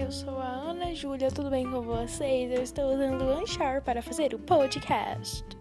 eu sou a Ana Júlia, tudo bem com vocês? Eu estou usando o Anchor para fazer o podcast.